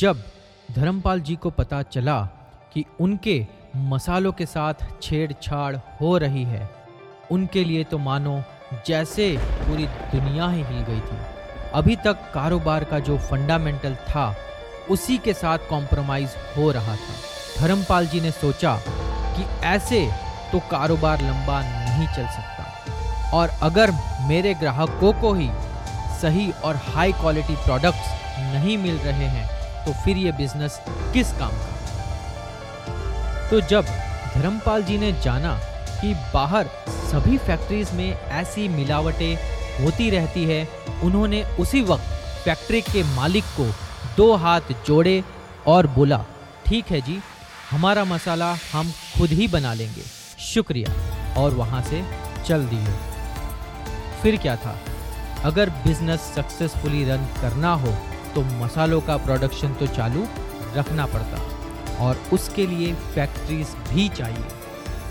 जब धर्मपाल जी को पता चला कि उनके मसालों के साथ छेड़छाड़ हो रही है, उनके लिए तो मानो जैसे पूरी दुनिया ही हिल गई थी। अभी तक कारोबार का जो फंडामेंटल था, उसी के साथ कॉम्प्रोमाइज हो रहा था। धर्मपाल जी ने सोचा कि ऐसे तो कारोबार लंबा नहीं चल सकता। और अगर मेरे ग्राहकों को ही सही और हाई क्वालिटी प्रोडक्ट्स नहीं मिल रहे हैं तो फिर ये बिज़नेस किस काम का? तो जब धर्मपाल जी ने जाना कि बाहर सभी फैक्ट्रीज में ऐसी मिलावटें होती रहती है, उन्होंने उसी वक्त फैक्ट्री के मालिक को दो हाथ जोड़े और बोला, ठीक है जी, हमारा मसाला हम खुद ही बना लेंगे। शुक्रिया। और वहाँ से चल दिए। फिर क्या था? अगर बिज़नेस सक्सेसफुली रन करना हो तो मसालों का प्रोडक्शन तो चालू रखना पड़ता। और उसके लिए फैक्ट्रीज भी चाहिए।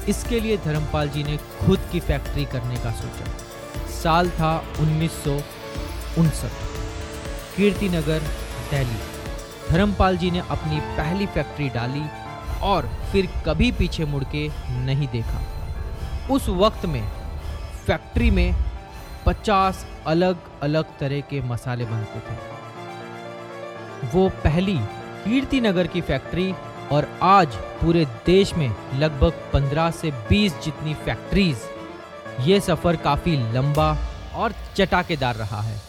इसके लिए धर्मपाल जी ने खुद की फैक्ट्री करने का सोचा। साल था उन्नीस कीर्तिनगर, दिल्ली। धर्मपाल जी ने अपनी पहली फैक्ट्री डाली और फिर कभी पीछे मुड़ के नहीं देखा। उस वक्त में फैक्ट्री में 50 अलग अलग तरह के मसाले बनते थे। वो पहली कीर्ति नगर की फैक्ट्री और आज पूरे देश में लगभग 15 से 20 जितनी फैक्ट्रीज। ये सफ़र काफ़ी लंबा और चटाकेदार रहा है।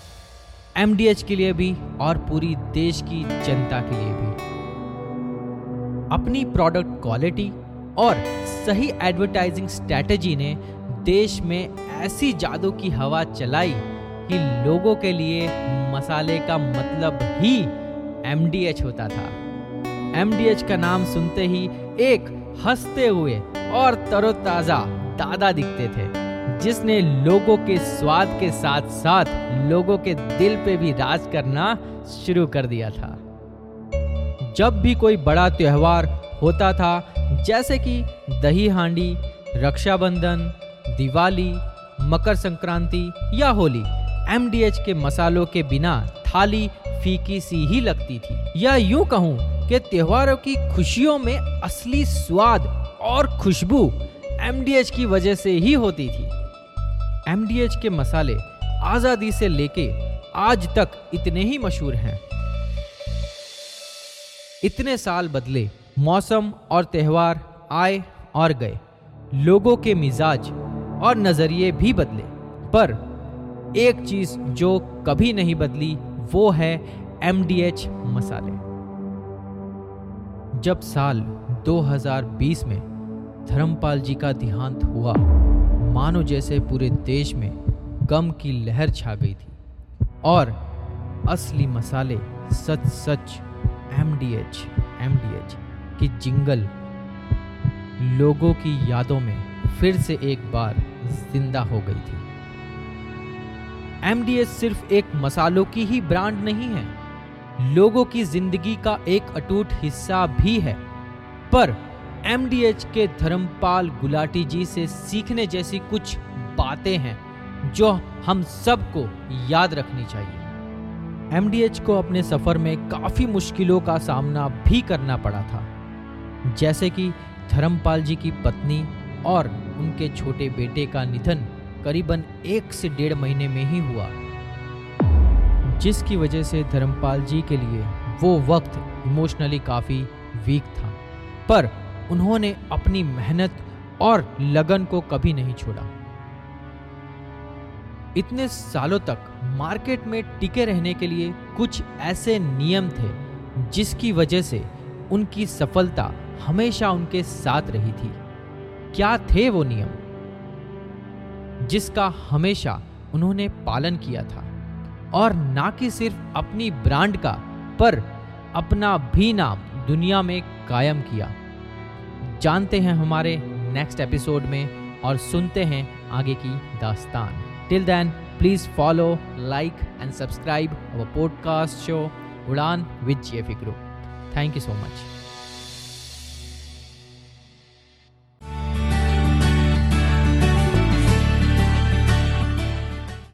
एमडीएच के लिए भी और पूरी देश की जनता के लिए भी। अपनी प्रोडक्ट क्वालिटी और सही एडवर्टाइजिंग स्ट्रैटेजी ने देश में ऐसी जादू की हवा चलाई कि लोगों के लिए मसाले का मतलब ही एमडीएच होता था। एमडीएच का नाम सुनते ही एक हँसते हुए और तरोताजा दादा दिखते थे, जिसने लोगों के स्वाद के साथ साथ लोगों के दिल पे भी राज करना शुरू कर दिया था। जब भी कोई बड़ा त्योहार होता था, जैसे कि दही हांडी, रक्षाबंधन, दिवाली, मकर संक्रांति या होली एमडीएच के मसालों के बिना थाली फीकी सी ही लगती थी। या यूँ कहूँ कि त्योहारों की खुशियों में असली स्वाद और खुशबू एमडीएच की वजह से ही होती थी। एमडीएच के मसाले आज़ादी से लेके आज तक इतने ही मशहूर हैं। इतने साल बदले मौसम और त्यौहार आए और गए। लोगों के मिजाज और नज़रिए भी बदले। पर एक चीज़ जो कभी नहीं बदली वो है एमडीएच मसाले। जब साल 2020 में धर्मपाल जी का देहांत हुआ, मानो जैसे पूरे देश में गम की लहर छा गई थी और असली मसाले सच सच M D H M D H की जिंगल लोगों की यादों में फिर से एक बार ज़िंदा हो गई थी। एम सिर्फ़ एक मसालों की ही ब्रांड नहीं है, लोगों की ज़िंदगी का एक अटूट हिस्सा भी है। पर एमडीएच के धर्मपाल गुलाटी जी से सीखने जैसी कुछ बातें हैं, जो हम सबको याद रखनी चाहिए। एमडीएच को अपने सफ़र में काफ़ी मुश्किलों का सामना भी करना पड़ा था। जैसे कि धर्मपाल जी की पत्नी और उनके छोटे बेटे का निधन करीबन एक से डेढ़ महीने में ही हुआ। जिसकी वजह से धर्मपाल जी के लिए वो वक्त इमोशनली काफ़ी वीक था। पर उन्होंने अपनी मेहनत और लगन को कभी नहीं छोड़ा। इतने सालों तक मार्केट में टिके रहने के लिए कुछ ऐसे नियम थे, जिसकी वजह से उनकी सफलता हमेशा उनके साथ रही थी। क्या थे वो नियम? जिसका हमेशा उन्होंने पालन किया था। और ना कि सिर्फ़ अपनी ब्रांड का, पर अपना भी नाम दुनिया में कायम किया। जानते हैं हमारे नेक्स्ट एपिसोड में और सुनते हैं आगे की दास्तान। Till then please follow like and subscribe our podcast show Udaan with Jeffy group thank you so much